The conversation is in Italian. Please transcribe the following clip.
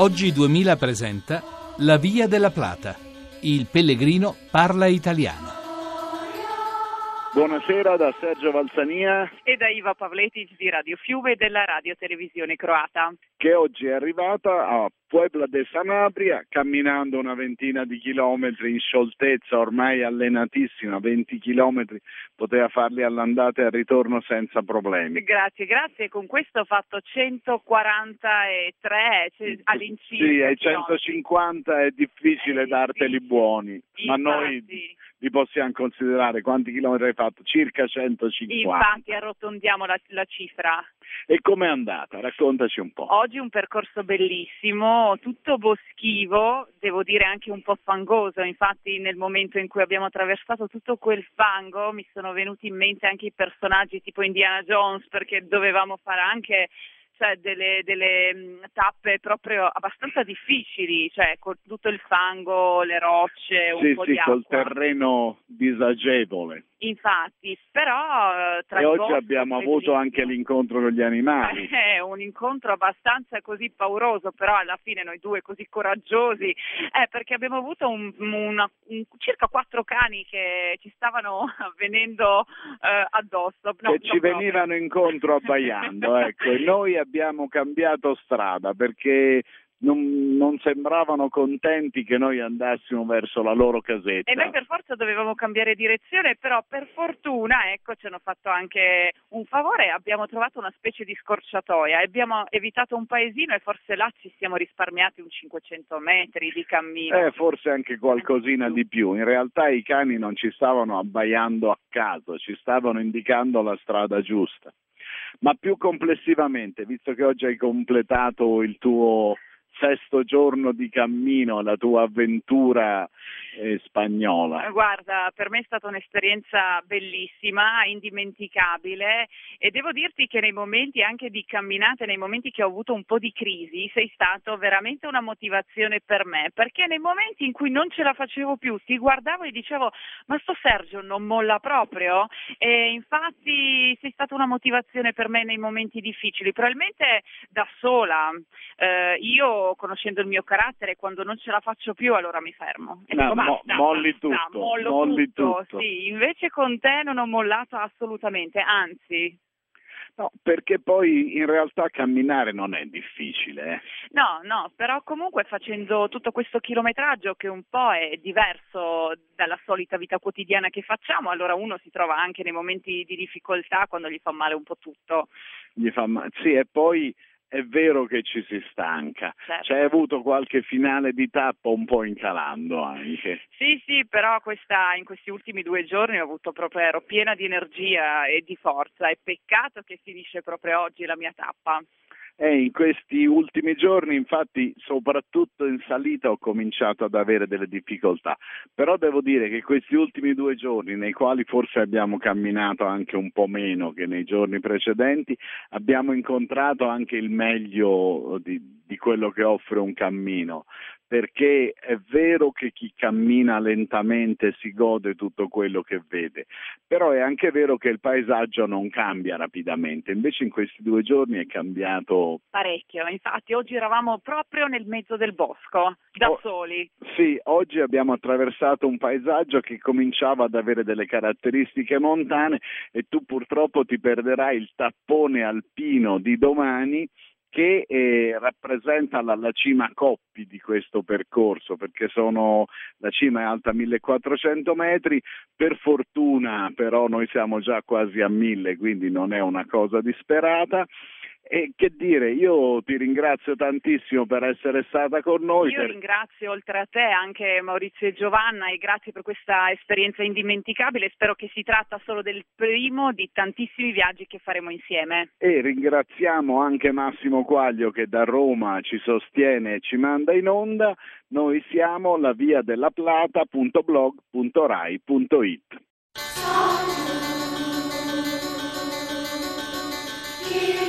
Oggi 2000 presenta La Via della Plata. Il pellegrino parla italiano. Buonasera da Sergio Valsania e da Iva Pavletic di Radio Fiume e della Radio Televisione Croata. Che oggi è arrivata a Puebla de Sanabria camminando una ventina di chilometri in scioltezza, ormai allenatissima, 20 chilometri, poteva farli all'andata e al ritorno senza problemi. Grazie, grazie. Con questo ho fatto 143 cioè, all'incirca. Sì, ai 150 è difficile eh, darteli buoni, Infatti. ma noi li possiamo considerare quanti chilometri hai fatto? Circa 150. Infatti arrotondiamo la, la cifra. E com'è andata? Raccontaci un po'. Oggi un percorso bellissimo, tutto boschivo, devo dire anche un po' fangoso, infatti nel momento in cui abbiamo attraversato tutto quel fango mi sono venuti in mente anche i personaggi tipo Indiana Jones perché dovevamo fare anche cioè delle, delle, mm, tappe proprio abbastanza difficili, cioè con tutto il fango, le rocce, un sì, po' sì, di acqua. col terreno disagevole. Infatti, però tra E oggi abbiamo avuto anche l'incontro con gli animali. È un incontro abbastanza così pauroso, però alla fine noi due così coraggiosi, eh, perché abbiamo avuto un, una, un, circa quattro cani che ci stavano venendo eh, addosso. No, che ci venivano incontro abbaiando, ecco, e noi abbiamo cambiato strada perché non, non, sembravano contenti che noi andassimo verso la loro casetta. E noi per forza dovevamo cambiare direzione, però per fortuna ecco, ci hanno fatto anche un favore, abbiamo trovato una specie di scorciatoia, abbiamo evitato un paesino e forse là ci siamo risparmiati un 500 metri di cammino. Eh, forse anche qualcosina di più. In realtà i cani non ci stavano abbaiando a caso, ci stavano indicando la strada giusta. Ma più complessivamente, visto che oggi hai completato il tuo sesto giorno di cammino, la tua avventura eh, spagnola? Guarda, per me è stata un'esperienza bellissima, indimenticabile e devo dirti che nei momenti anche di camminate, nei momenti che ho avuto un po' di crisi, sei stato veramente una motivazione per me, perché nei momenti in cui non ce la facevo più, ti guardavo e dicevo ma sto Sergio non molla proprio e infatti sei stata una motivazione per me nei momenti difficili, probabilmente da sola. Eh, io conoscendo il mio carattere, quando non ce la faccio più allora mi fermo. E no, dico, mo, molli tutto. Mollo molli tutto, tutto. Sì, invece con te non ho mollato assolutamente, anzi. No, perché poi in realtà camminare non è difficile. Eh. No, no, però comunque facendo tutto questo chilometraggio che un po' è diverso dalla solita vita quotidiana che facciamo, allora uno si trova anche nei momenti di difficoltà quando gli fa male un po' tutto. Gli fa male, sì, e poi è vero che ci si stanca, certo. c'è avuto qualche finale di tappa un po' incalando anche. Sì, sì, però questa, in questi ultimi due giorni ho avuto proprio, ero piena di energia e di forza, è peccato che finisce proprio oggi la mia tappa. E in questi ultimi giorni, infatti, soprattutto in salita ho cominciato ad avere delle difficoltà, però devo dire che questi ultimi due giorni, nei quali forse abbiamo camminato anche un po' meno che nei giorni precedenti, abbiamo incontrato anche il meglio di, di quello che offre un cammino, perché è vero che chi cammina lentamente si gode tutto quello che vede, però è anche vero che il paesaggio non cambia rapidamente, invece in questi due giorni è cambiato parecchio, infatti oggi eravamo proprio nel mezzo del bosco, da oh, soli. Sì, oggi abbiamo attraversato un paesaggio che cominciava ad avere delle caratteristiche montane e tu purtroppo ti perderai il tappone alpino di domani che eh, rappresenta la, la, cima Coppi di questo percorso, perché sono, la cima è alta 1400 metri, per fortuna però noi siamo già quasi a 1000, quindi non è una cosa disperata. E che dire, io ti ringrazio tantissimo per essere stata con noi. Io per... ringrazio oltre a te anche Maurizio e Giovanna e grazie per questa esperienza indimenticabile. Spero che si tratta solo del primo di tantissimi viaggi che faremo insieme. E ringraziamo anche Massimo Quaglio che da Roma ci sostiene e ci manda in onda. Noi siamo la via della plata.blog.rai.it. Give